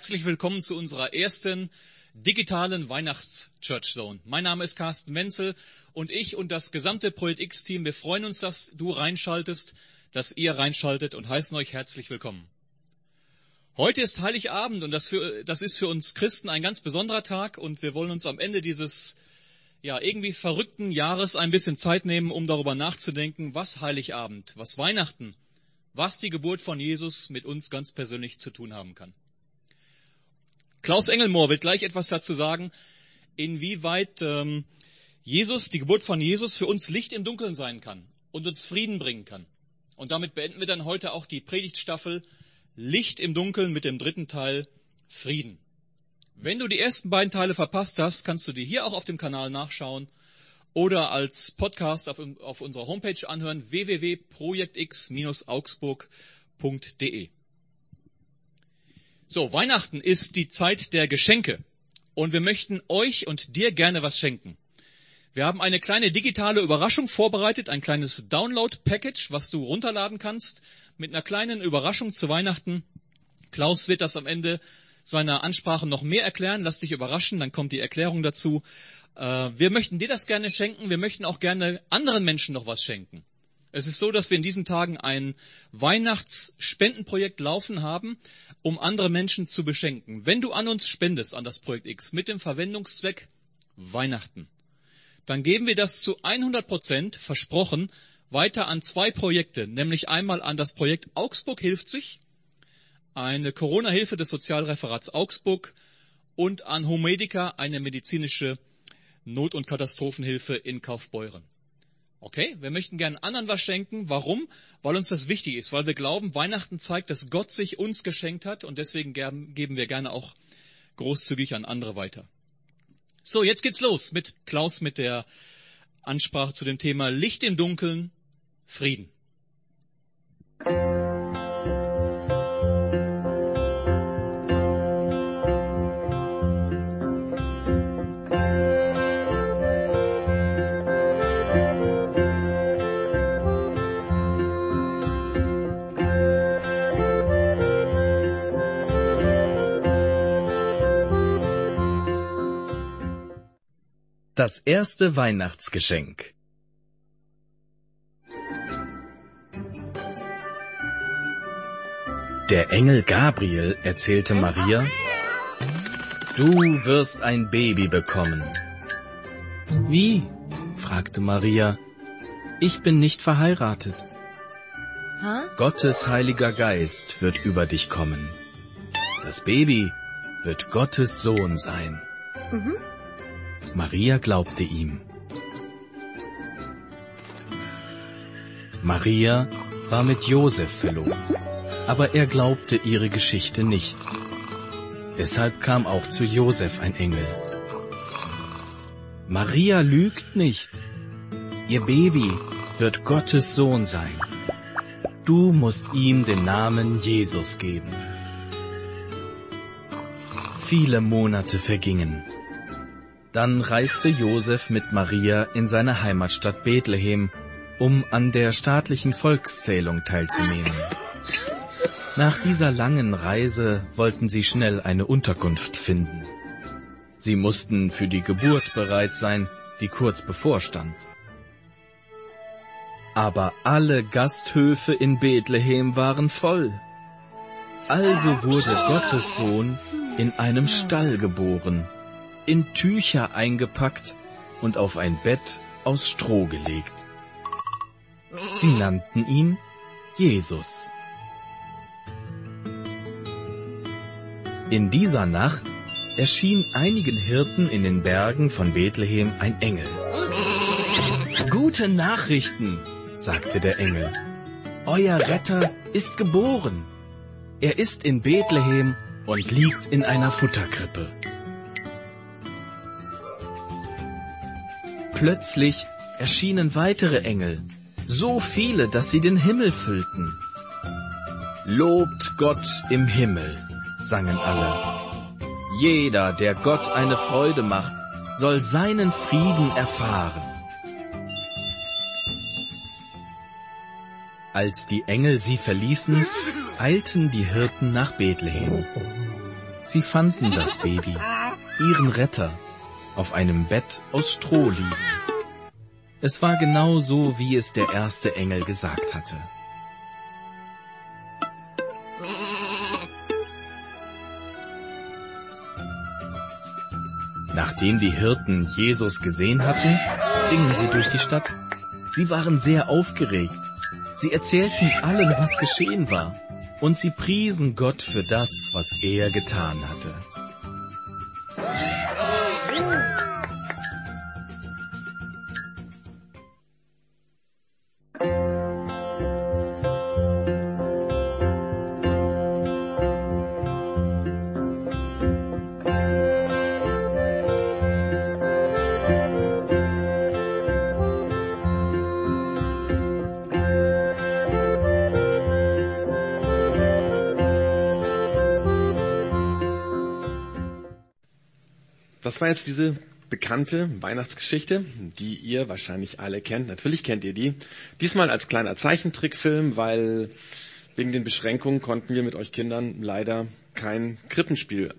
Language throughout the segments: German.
Herzlich willkommen zu unserer ersten digitalen Weihnachts-Church Zone. Mein Name ist Carsten Menzel und ich und das gesamte Projekt X-Team, wir freuen uns, dass du reinschaltest, dass ihr reinschaltet und heißen euch herzlich willkommen. Heute ist Heiligabend und das, für, das ist für uns Christen ein ganz besonderer Tag und wir wollen uns am Ende dieses ja, irgendwie verrückten Jahres ein bisschen Zeit nehmen, um darüber nachzudenken, was Heiligabend, was Weihnachten, was die Geburt von Jesus mit uns ganz persönlich zu tun haben kann. Klaus Engelmohr wird gleich etwas dazu sagen, inwieweit ähm, Jesus, die Geburt von Jesus für uns Licht im Dunkeln sein kann und uns Frieden bringen kann. Und damit beenden wir dann heute auch die Predigtstaffel Licht im Dunkeln mit dem dritten Teil Frieden. Wenn du die ersten beiden Teile verpasst hast, kannst du die hier auch auf dem Kanal nachschauen oder als Podcast auf, auf unserer Homepage anhören www.projektx-augsburg.de. So, Weihnachten ist die Zeit der Geschenke und wir möchten euch und dir gerne was schenken. Wir haben eine kleine digitale Überraschung vorbereitet, ein kleines Download-Package, was du runterladen kannst, mit einer kleinen Überraschung zu Weihnachten. Klaus wird das am Ende seiner Ansprache noch mehr erklären. Lass dich überraschen, dann kommt die Erklärung dazu. Äh, wir möchten dir das gerne schenken. Wir möchten auch gerne anderen Menschen noch was schenken. Es ist so, dass wir in diesen Tagen ein Weihnachtsspendenprojekt laufen haben, um andere Menschen zu beschenken. Wenn du an uns spendest, an das Projekt X, mit dem Verwendungszweck Weihnachten, dann geben wir das zu 100 Prozent versprochen weiter an zwei Projekte, nämlich einmal an das Projekt Augsburg hilft sich, eine Corona-Hilfe des Sozialreferats Augsburg und an Homedica, eine medizinische Not- und Katastrophenhilfe in Kaufbeuren. Okay, wir möchten gerne anderen was schenken. Warum? Weil uns das wichtig ist, weil wir glauben, Weihnachten zeigt, dass Gott sich uns geschenkt hat und deswegen geben wir gerne auch großzügig an andere weiter. So, jetzt geht's los mit Klaus mit der Ansprache zu dem Thema Licht im Dunkeln, Frieden. Das erste Weihnachtsgeschenk. Der Engel Gabriel erzählte Maria, Du wirst ein Baby bekommen. Wie? fragte Maria. Ich bin nicht verheiratet. Gottes heiliger Geist wird über dich kommen. Das Baby wird Gottes Sohn sein. Mhm. Maria glaubte ihm. Maria war mit Josef verlobt, aber er glaubte ihre Geschichte nicht. Deshalb kam auch zu Josef ein Engel. Maria lügt nicht. Ihr Baby wird Gottes Sohn sein. Du musst ihm den Namen Jesus geben. Viele Monate vergingen. Dann reiste Josef mit Maria in seine Heimatstadt Bethlehem, um an der staatlichen Volkszählung teilzunehmen. Nach dieser langen Reise wollten sie schnell eine Unterkunft finden. Sie mussten für die Geburt bereit sein, die kurz bevorstand. Aber alle Gasthöfe in Bethlehem waren voll. Also wurde Gottes Sohn in einem Stall geboren in Tücher eingepackt und auf ein Bett aus Stroh gelegt. Sie nannten ihn Jesus. In dieser Nacht erschien einigen Hirten in den Bergen von Bethlehem ein Engel. Gute Nachrichten, sagte der Engel. Euer Retter ist geboren. Er ist in Bethlehem und liegt in einer Futterkrippe. Plötzlich erschienen weitere Engel, so viele, dass sie den Himmel füllten. Lobt Gott im Himmel, sangen alle. Jeder, der Gott eine Freude macht, soll seinen Frieden erfahren. Als die Engel sie verließen, eilten die Hirten nach Bethlehem. Sie fanden das Baby, ihren Retter, auf einem Bett aus Stroh liegen. Es war genau so, wie es der erste Engel gesagt hatte. Nachdem die Hirten Jesus gesehen hatten, gingen sie durch die Stadt. Sie waren sehr aufgeregt. Sie erzählten allen, was geschehen war, und sie priesen Gott für das, was er getan hatte. みんな Das war jetzt diese bekannte Weihnachtsgeschichte, die ihr wahrscheinlich alle kennt. Natürlich kennt ihr die. Diesmal als kleiner Zeichentrickfilm, weil wegen den Beschränkungen konnten wir mit euch Kindern leider kein Krippenspiel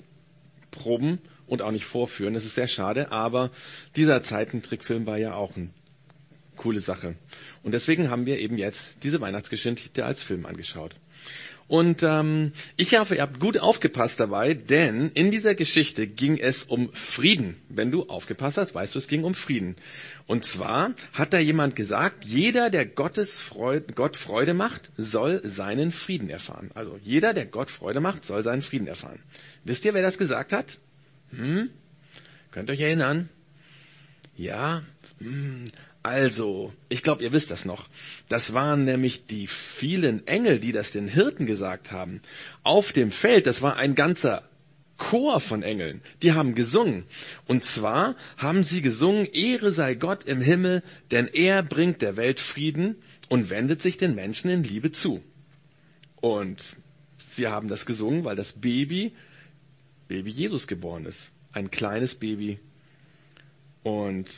proben und auch nicht vorführen. Das ist sehr schade, aber dieser Zeichentrickfilm war ja auch eine coole Sache. Und deswegen haben wir eben jetzt diese Weihnachtsgeschichte als Film angeschaut. Und ähm, ich hoffe, ihr habt gut aufgepasst dabei, denn in dieser Geschichte ging es um Frieden. Wenn du aufgepasst hast, weißt du, es ging um Frieden. Und zwar hat da jemand gesagt, jeder, der Gottes Freude, Gott Freude macht, soll seinen Frieden erfahren. Also jeder, der Gott Freude macht, soll seinen Frieden erfahren. Wisst ihr, wer das gesagt hat? Hm? Könnt ihr euch erinnern? Ja? Hm. Also, ich glaube, ihr wisst das noch. Das waren nämlich die vielen Engel, die das den Hirten gesagt haben. Auf dem Feld, das war ein ganzer Chor von Engeln, die haben gesungen. Und zwar haben sie gesungen, Ehre sei Gott im Himmel, denn er bringt der Welt Frieden und wendet sich den Menschen in Liebe zu. Und sie haben das gesungen, weil das Baby, Baby Jesus geboren ist. Ein kleines Baby. Und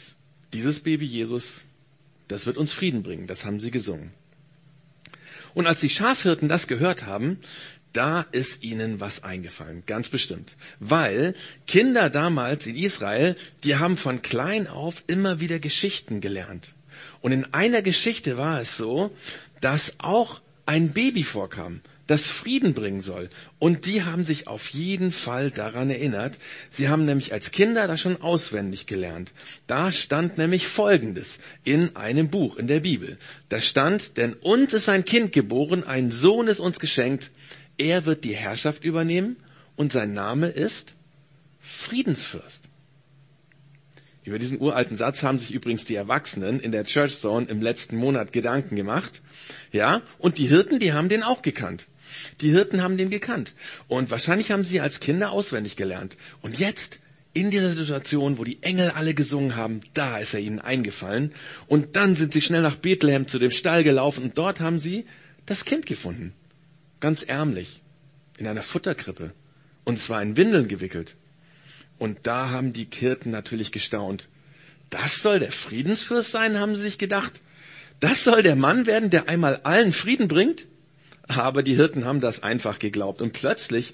dieses Baby Jesus, das wird uns Frieden bringen. Das haben sie gesungen. Und als die Schafhirten das gehört haben, da ist ihnen was eingefallen, ganz bestimmt. Weil Kinder damals in Israel, die haben von klein auf immer wieder Geschichten gelernt. Und in einer Geschichte war es so, dass auch ein Baby vorkam das Frieden bringen soll. Und die haben sich auf jeden Fall daran erinnert. Sie haben nämlich als Kinder das schon auswendig gelernt. Da stand nämlich Folgendes in einem Buch, in der Bibel. Da stand, denn uns ist ein Kind geboren, ein Sohn ist uns geschenkt. Er wird die Herrschaft übernehmen und sein Name ist Friedensfürst. Über diesen uralten Satz haben sich übrigens die Erwachsenen in der Church Zone im letzten Monat Gedanken gemacht. Ja, und die Hirten, die haben den auch gekannt. Die Hirten haben den gekannt. Und wahrscheinlich haben sie als Kinder auswendig gelernt. Und jetzt, in dieser Situation, wo die Engel alle gesungen haben, da ist er ihnen eingefallen. Und dann sind sie schnell nach Bethlehem zu dem Stall gelaufen und dort haben sie das Kind gefunden. Ganz ärmlich. In einer Futterkrippe. Und zwar in Windeln gewickelt. Und da haben die Kirten natürlich gestaunt. Das soll der Friedensfürst sein, haben sie sich gedacht. Das soll der Mann werden, der einmal allen Frieden bringt? Aber die Hirten haben das einfach geglaubt. Und plötzlich,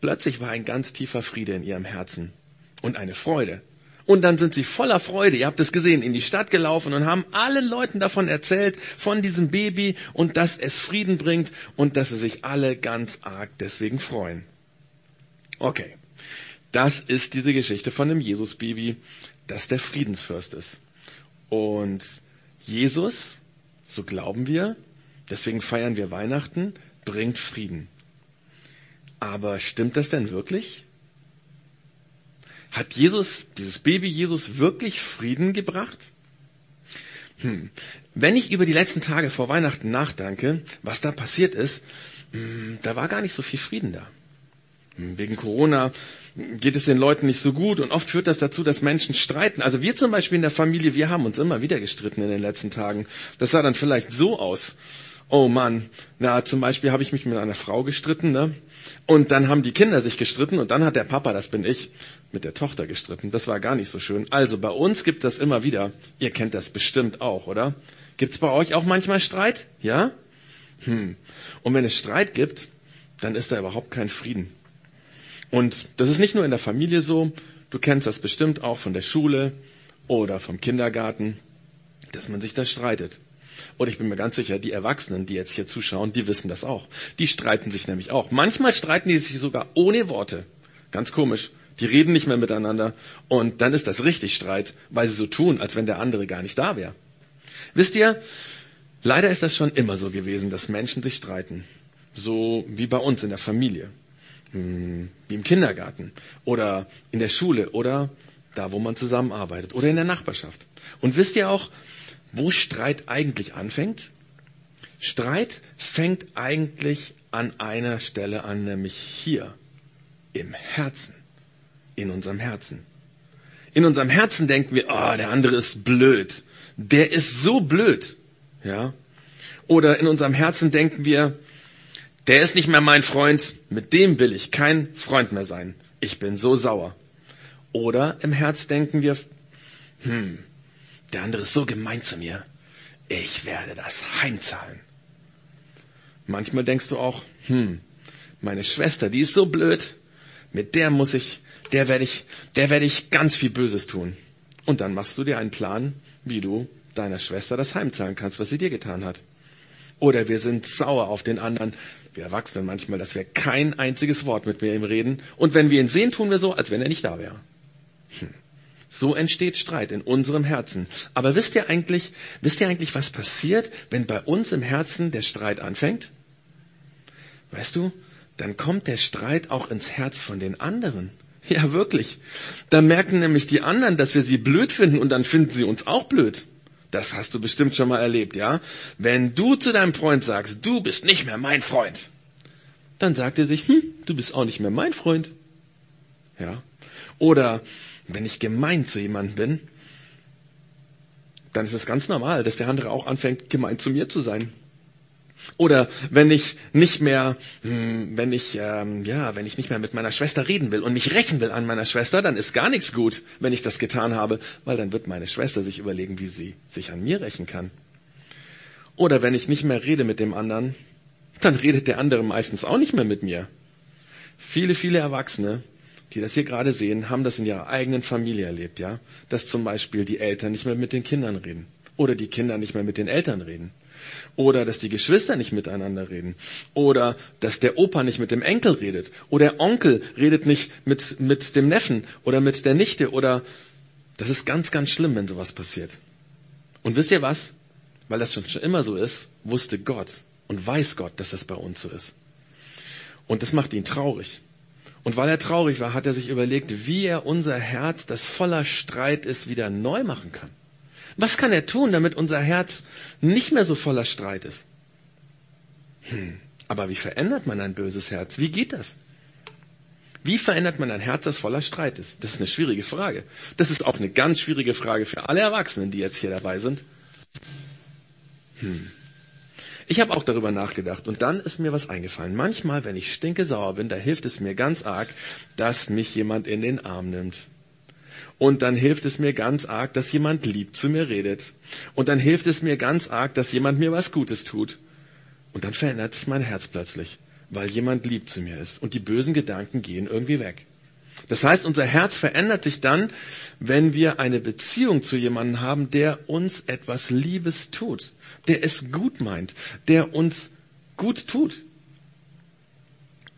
plötzlich war ein ganz tiefer Friede in ihrem Herzen. Und eine Freude. Und dann sind sie voller Freude, ihr habt es gesehen, in die Stadt gelaufen und haben allen Leuten davon erzählt, von diesem Baby und dass es Frieden bringt und dass sie sich alle ganz arg deswegen freuen. Okay, das ist diese Geschichte von dem Jesus-Baby, das der Friedensfürst ist. Und Jesus, so glauben wir, deswegen feiern wir Weihnachten, bringt Frieden. Aber stimmt das denn wirklich? Hat Jesus, dieses Baby Jesus wirklich Frieden gebracht? Hm. Wenn ich über die letzten Tage vor Weihnachten nachdenke, was da passiert ist, hm, da war gar nicht so viel Frieden da. Wegen Corona geht es den Leuten nicht so gut und oft führt das dazu, dass Menschen streiten. Also wir zum Beispiel in der Familie, wir haben uns immer wieder gestritten in den letzten Tagen. Das sah dann vielleicht so aus oh Mann, na zum Beispiel habe ich mich mit einer Frau gestritten, ne? Und dann haben die Kinder sich gestritten und dann hat der Papa, das bin ich, mit der Tochter gestritten. Das war gar nicht so schön. Also bei uns gibt das immer wieder. Ihr kennt das bestimmt auch, oder? Gibt's bei euch auch manchmal Streit? Ja? Hm. Und wenn es Streit gibt, dann ist da überhaupt kein Frieden. Und das ist nicht nur in der Familie so, du kennst das bestimmt auch von der Schule oder vom Kindergarten, dass man sich da streitet. Und ich bin mir ganz sicher, die Erwachsenen, die jetzt hier zuschauen, die wissen das auch. Die streiten sich nämlich auch. Manchmal streiten die sich sogar ohne Worte. Ganz komisch. Die reden nicht mehr miteinander. Und dann ist das richtig Streit, weil sie so tun, als wenn der andere gar nicht da wäre. Wisst ihr, leider ist das schon immer so gewesen, dass Menschen sich streiten. So wie bei uns in der Familie. Hm, wie im Kindergarten. Oder in der Schule. Oder da, wo man zusammenarbeitet. Oder in der Nachbarschaft. Und wisst ihr auch, wo Streit eigentlich anfängt? Streit fängt eigentlich an einer Stelle an, nämlich hier, im Herzen, in unserem Herzen. In unserem Herzen denken wir, oh, der andere ist blöd. Der ist so blöd. Ja? Oder in unserem Herzen denken wir, der ist nicht mehr mein Freund, mit dem will ich kein Freund mehr sein. Ich bin so sauer. Oder im Herz denken wir, hm, der andere ist so gemein zu mir. Ich werde das heimzahlen. Manchmal denkst du auch, hm, meine Schwester, die ist so blöd. Mit der muss ich, der werde ich, der werde ich ganz viel Böses tun. Und dann machst du dir einen Plan, wie du deiner Schwester das heimzahlen kannst, was sie dir getan hat. Oder wir sind sauer auf den anderen. Wir Erwachsenen manchmal, dass wir kein einziges Wort mit ihm reden. Und wenn wir ihn sehen, tun wir so, als wenn er nicht da wäre. Hm. So entsteht Streit in unserem Herzen. Aber wisst ihr eigentlich, wisst ihr eigentlich, was passiert, wenn bei uns im Herzen der Streit anfängt? Weißt du, dann kommt der Streit auch ins Herz von den anderen. Ja, wirklich. Da merken nämlich die anderen, dass wir sie blöd finden und dann finden sie uns auch blöd. Das hast du bestimmt schon mal erlebt, ja? Wenn du zu deinem Freund sagst, du bist nicht mehr mein Freund, dann sagt er sich, hm, du bist auch nicht mehr mein Freund. Ja? Oder wenn ich gemein zu jemandem bin, dann ist es ganz normal, dass der andere auch anfängt, gemein zu mir zu sein. Oder wenn ich nicht mehr, hm, wenn ich, ähm, ja, wenn ich nicht mehr mit meiner Schwester reden will und mich rächen will an meiner Schwester, dann ist gar nichts gut, wenn ich das getan habe, weil dann wird meine Schwester sich überlegen, wie sie sich an mir rächen kann. Oder wenn ich nicht mehr rede mit dem anderen, dann redet der andere meistens auch nicht mehr mit mir. Viele, viele Erwachsene die das hier gerade sehen, haben das in ihrer eigenen Familie erlebt, ja? Dass zum Beispiel die Eltern nicht mehr mit den Kindern reden. Oder die Kinder nicht mehr mit den Eltern reden. Oder dass die Geschwister nicht miteinander reden. Oder dass der Opa nicht mit dem Enkel redet. Oder der Onkel redet nicht mit, mit dem Neffen oder mit der Nichte. Oder das ist ganz, ganz schlimm, wenn sowas passiert. Und wisst ihr was? Weil das schon immer so ist, wusste Gott und weiß Gott, dass das bei uns so ist. Und das macht ihn traurig. Und weil er traurig war, hat er sich überlegt, wie er unser Herz, das voller Streit ist, wieder neu machen kann. Was kann er tun, damit unser Herz nicht mehr so voller Streit ist? Hm, aber wie verändert man ein böses Herz? Wie geht das? Wie verändert man ein Herz, das voller Streit ist? Das ist eine schwierige Frage. Das ist auch eine ganz schwierige Frage für alle Erwachsenen, die jetzt hier dabei sind. Hm. Ich habe auch darüber nachgedacht und dann ist mir was eingefallen. Manchmal, wenn ich stinke sauer bin, da hilft es mir ganz arg, dass mich jemand in den Arm nimmt. Und dann hilft es mir ganz arg, dass jemand lieb zu mir redet. Und dann hilft es mir ganz arg, dass jemand mir was Gutes tut. Und dann verändert sich mein Herz plötzlich, weil jemand lieb zu mir ist. Und die bösen Gedanken gehen irgendwie weg. Das heißt, unser Herz verändert sich dann, wenn wir eine Beziehung zu jemandem haben, der uns etwas Liebes tut, der es gut meint, der uns gut tut.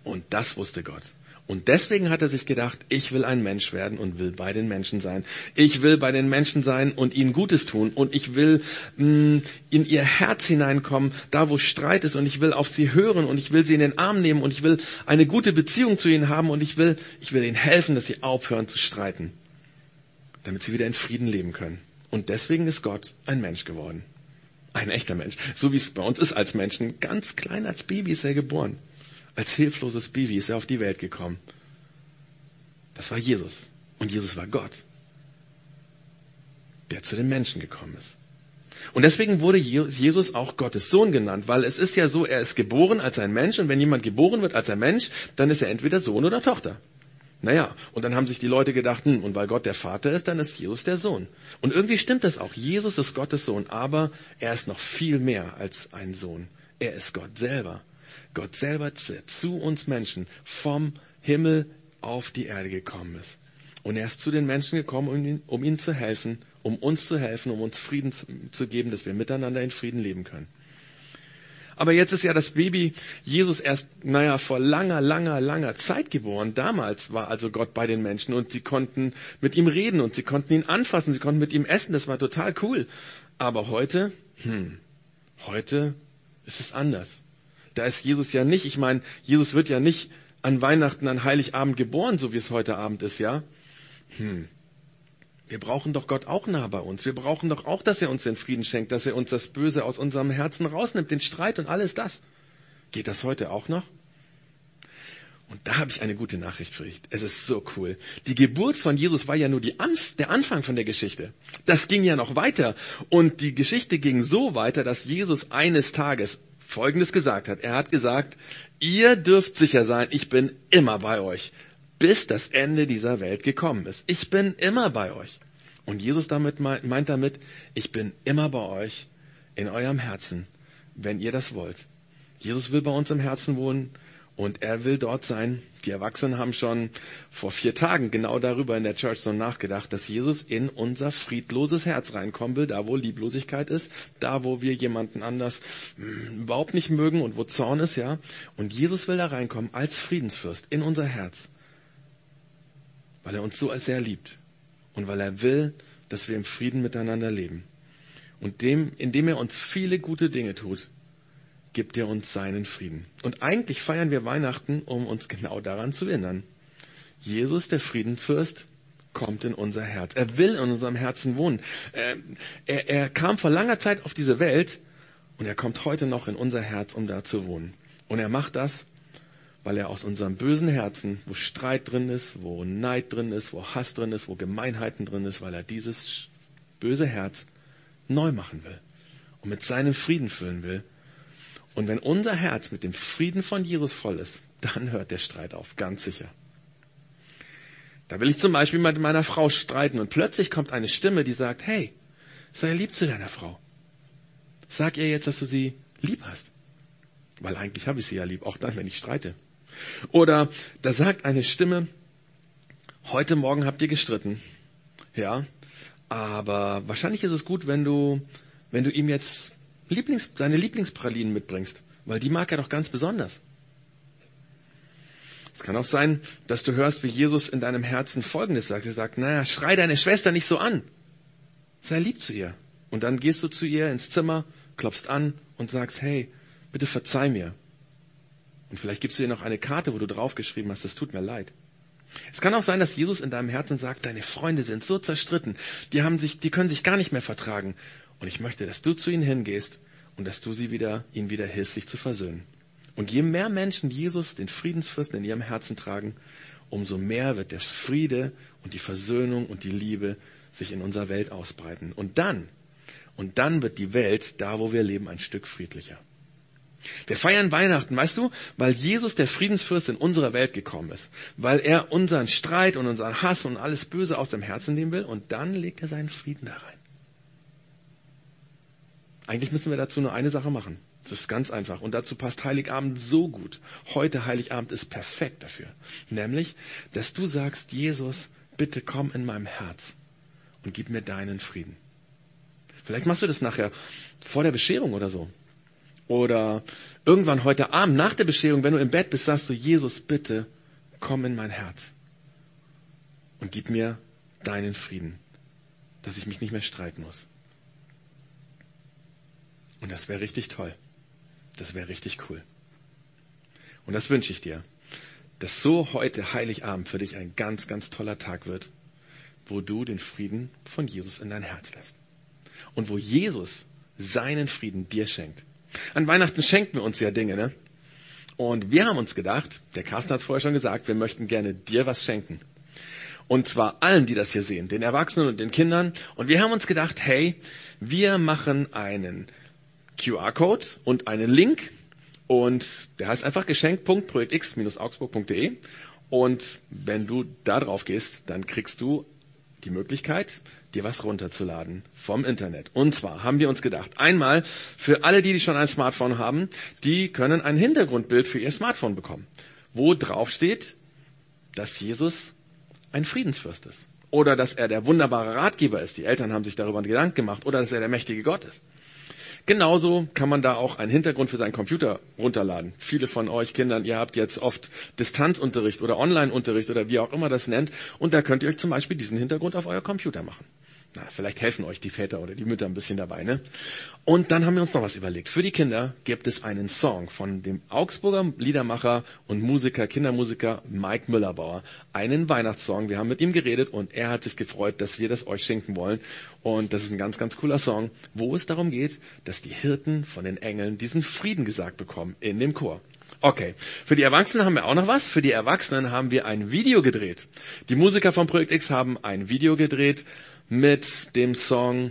Und das wusste Gott. Und deswegen hat er sich gedacht, ich will ein Mensch werden und will bei den Menschen sein. Ich will bei den Menschen sein und ihnen Gutes tun. Und ich will mh, mm, in ihr Herz hineinkommen, da wo Streit ist. Und ich will auf sie hören und ich will sie in den Arm nehmen und ich will eine gute Beziehung zu ihnen haben und ich will, ich will ihnen helfen, dass sie aufhören zu streiten. Damit sie wieder in Frieden leben können. Und deswegen ist Gott ein Mensch geworden. Ein echter Mensch. So wie es bei uns ist als Menschen. Ganz klein als Baby ist er geboren. Als hilfloses Baby ist er auf die Welt gekommen. Das war Jesus. Und Jesus war Gott, der zu den Menschen gekommen ist. Und deswegen wurde Jesus auch Gottes Sohn genannt, weil es ist ja so, er ist geboren als ein Mensch und wenn jemand geboren wird als ein Mensch, dann ist er entweder Sohn oder Tochter. Naja, und dann haben sich die Leute gedacht, hm, und weil Gott der Vater ist, dann ist Jesus der Sohn. Und irgendwie stimmt das auch. Jesus ist Gottes Sohn, aber er ist noch viel mehr als ein Sohn. Er ist Gott selber. Gott selber zu uns Menschen vom Himmel auf die Erde gekommen ist. Und er ist zu den Menschen gekommen, um ihnen, um ihnen zu helfen, um uns zu helfen, um uns Frieden zu geben, dass wir miteinander in Frieden leben können. Aber jetzt ist ja das Baby Jesus erst, naja, vor langer, langer, langer Zeit geboren. Damals war also Gott bei den Menschen und sie konnten mit ihm reden und sie konnten ihn anfassen, sie konnten mit ihm essen. Das war total cool. Aber heute, hm, heute ist es anders. Da ist Jesus ja nicht, ich meine, Jesus wird ja nicht an Weihnachten, an Heiligabend geboren, so wie es heute Abend ist, ja? Hm. Wir brauchen doch Gott auch nah bei uns. Wir brauchen doch auch, dass er uns den Frieden schenkt, dass er uns das Böse aus unserem Herzen rausnimmt, den Streit und alles das. Geht das heute auch noch? Und da habe ich eine gute Nachricht für dich. Es ist so cool. Die Geburt von Jesus war ja nur Anf der Anfang von der Geschichte. Das ging ja noch weiter. Und die Geschichte ging so weiter, dass Jesus eines Tages Folgendes gesagt hat. Er hat gesagt, ihr dürft sicher sein, ich bin immer bei euch bis das Ende dieser Welt gekommen ist. Ich bin immer bei euch. Und Jesus damit meint damit, ich bin immer bei euch in eurem Herzen, wenn ihr das wollt. Jesus will bei uns im Herzen wohnen und er will dort sein. Die Erwachsenen haben schon vor vier Tagen genau darüber in der Church Zone nachgedacht, dass Jesus in unser friedloses Herz reinkommen will, da wo Lieblosigkeit ist, da wo wir jemanden anders hm, überhaupt nicht mögen und wo Zorn ist, ja. Und Jesus will da reinkommen als Friedensfürst in unser Herz weil er uns so sehr liebt und weil er will, dass wir im Frieden miteinander leben. Und dem, indem er uns viele gute Dinge tut, gibt er uns seinen Frieden. Und eigentlich feiern wir Weihnachten, um uns genau daran zu erinnern. Jesus, der Friedensfürst, kommt in unser Herz. Er will in unserem Herzen wohnen. Er, er, er kam vor langer Zeit auf diese Welt und er kommt heute noch in unser Herz, um da zu wohnen. Und er macht das, weil er aus unserem bösen Herzen, wo Streit drin ist, wo Neid drin ist, wo Hass drin ist, wo Gemeinheiten drin ist, weil er dieses böse Herz neu machen will und mit seinem Frieden füllen will. Und wenn unser Herz mit dem Frieden von Jesus voll ist, dann hört der Streit auf, ganz sicher. Da will ich zum Beispiel mit meiner Frau streiten und plötzlich kommt eine Stimme, die sagt, hey, sei lieb zu deiner Frau. Sag ihr jetzt, dass du sie lieb hast. Weil eigentlich habe ich sie ja lieb, auch dann, wenn ich streite. Oder da sagt eine Stimme, heute Morgen habt ihr gestritten. Ja, aber wahrscheinlich ist es gut, wenn du, wenn du ihm jetzt Lieblings, seine Lieblingspralinen mitbringst, weil die mag er doch ganz besonders. Es kann auch sein, dass du hörst, wie Jesus in deinem Herzen Folgendes sagt. Er sagt, naja, schrei deine Schwester nicht so an. Sei lieb zu ihr. Und dann gehst du zu ihr ins Zimmer, klopfst an und sagst, hey, bitte verzeih mir. Und vielleicht gibst du dir noch eine Karte, wo du draufgeschrieben hast, es tut mir leid. Es kann auch sein, dass Jesus in deinem Herzen sagt, deine Freunde sind so zerstritten, die haben sich, die können sich gar nicht mehr vertragen. Und ich möchte, dass du zu ihnen hingehst und dass du sie wieder, ihnen wieder hilfst, sich zu versöhnen. Und je mehr Menschen Jesus, den Friedensfürsten, in ihrem Herzen tragen, umso mehr wird der Friede und die Versöhnung und die Liebe sich in unserer Welt ausbreiten. Und dann, und dann wird die Welt, da wo wir leben, ein Stück friedlicher. Wir feiern Weihnachten, weißt du, weil Jesus, der Friedensfürst, in unsere Welt gekommen ist. Weil er unseren Streit und unseren Hass und alles Böse aus dem Herzen nehmen will und dann legt er seinen Frieden da rein. Eigentlich müssen wir dazu nur eine Sache machen. Das ist ganz einfach. Und dazu passt Heiligabend so gut. Heute Heiligabend ist perfekt dafür. Nämlich, dass du sagst, Jesus, bitte komm in meinem Herz und gib mir deinen Frieden. Vielleicht machst du das nachher vor der Bescherung oder so. Oder irgendwann heute Abend nach der Bescherung, wenn du im Bett bist, sagst du, Jesus, bitte, komm in mein Herz und gib mir deinen Frieden, dass ich mich nicht mehr streiten muss. Und das wäre richtig toll. Das wäre richtig cool. Und das wünsche ich dir, dass so heute Heiligabend für dich ein ganz, ganz toller Tag wird, wo du den Frieden von Jesus in dein Herz lässt. Und wo Jesus seinen Frieden dir schenkt. An Weihnachten schenken wir uns ja Dinge, ne? Und wir haben uns gedacht, der Carsten hat es vorher schon gesagt, wir möchten gerne dir was schenken. Und zwar allen, die das hier sehen, den Erwachsenen und den Kindern. Und wir haben uns gedacht, hey, wir machen einen QR-Code und einen Link. Und der heißt einfach geschenk.projektx-augsburg.de. Und wenn du da drauf gehst, dann kriegst du die Möglichkeit, dir was runterzuladen vom Internet. Und zwar haben wir uns gedacht, einmal für alle, die, die schon ein Smartphone haben, die können ein Hintergrundbild für ihr Smartphone bekommen, wo drauf steht, dass Jesus ein Friedensfürst ist. Oder dass er der wunderbare Ratgeber ist. Die Eltern haben sich darüber Gedanken gemacht. Oder dass er der mächtige Gott ist. Genauso kann man da auch einen Hintergrund für seinen Computer runterladen. Viele von euch Kindern, ihr habt jetzt oft Distanzunterricht oder Onlineunterricht oder wie auch immer das nennt. Und da könnt ihr euch zum Beispiel diesen Hintergrund auf euer Computer machen. Na, vielleicht helfen euch die Väter oder die Mütter ein bisschen dabei, ne? Und dann haben wir uns noch was überlegt. Für die Kinder gibt es einen Song von dem Augsburger Liedermacher und Musiker, Kindermusiker Mike Müllerbauer. Einen Weihnachtssong. Wir haben mit ihm geredet und er hat sich gefreut, dass wir das euch schenken wollen. Und das ist ein ganz, ganz cooler Song, wo es darum geht, dass die Hirten von den Engeln diesen Frieden gesagt bekommen in dem Chor. Okay. Für die Erwachsenen haben wir auch noch was. Für die Erwachsenen haben wir ein Video gedreht. Die Musiker von Projekt X haben ein Video gedreht mit dem Song,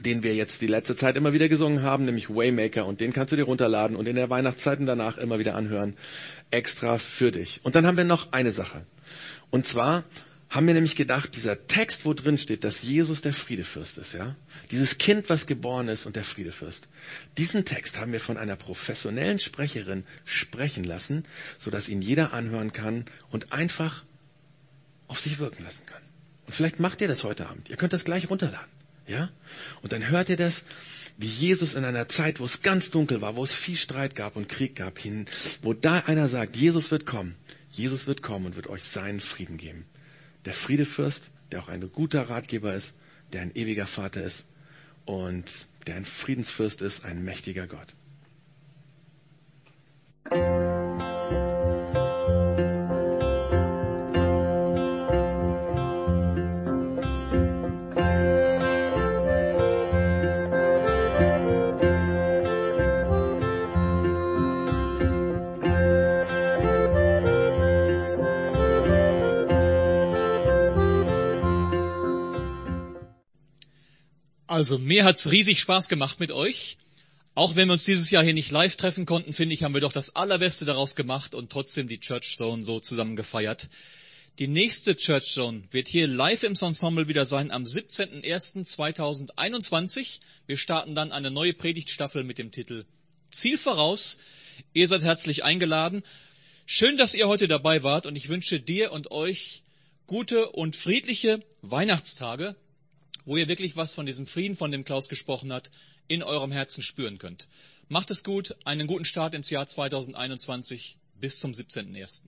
den wir jetzt die letzte Zeit immer wieder gesungen haben, nämlich Waymaker. Und den kannst du dir runterladen und in der Weihnachtszeit und danach immer wieder anhören. Extra für dich. Und dann haben wir noch eine Sache. Und zwar haben wir nämlich gedacht, dieser Text, wo drin steht, dass Jesus der Friedefürst ist, ja? Dieses Kind, was geboren ist und der Friedefürst. Diesen Text haben wir von einer professionellen Sprecherin sprechen lassen, sodass ihn jeder anhören kann und einfach auf sich wirken lassen kann. Vielleicht macht ihr das heute Abend. Ihr könnt das gleich runterladen. Ja? Und dann hört ihr das, wie Jesus in einer Zeit, wo es ganz dunkel war, wo es viel Streit gab und Krieg gab, hin, wo da einer sagt, Jesus wird kommen. Jesus wird kommen und wird euch seinen Frieden geben. Der Friedefürst, der auch ein guter Ratgeber ist, der ein ewiger Vater ist und der ein Friedensfürst ist, ein mächtiger Gott. Also mir hat's riesig Spaß gemacht mit euch. Auch wenn wir uns dieses Jahr hier nicht live treffen konnten, finde ich, haben wir doch das Allerbeste daraus gemacht und trotzdem die Church Zone so zusammen gefeiert. Die nächste Church Zone wird hier live im Ensemble wieder sein am 17.01.2021. Wir starten dann eine neue Predigtstaffel mit dem Titel Ziel voraus. Ihr seid herzlich eingeladen. Schön, dass ihr heute dabei wart und ich wünsche dir und euch gute und friedliche Weihnachtstage wo ihr wirklich was von diesem Frieden, von dem Klaus gesprochen hat, in eurem Herzen spüren könnt. Macht es gut, einen guten Start ins Jahr 2021 bis zum 17.01.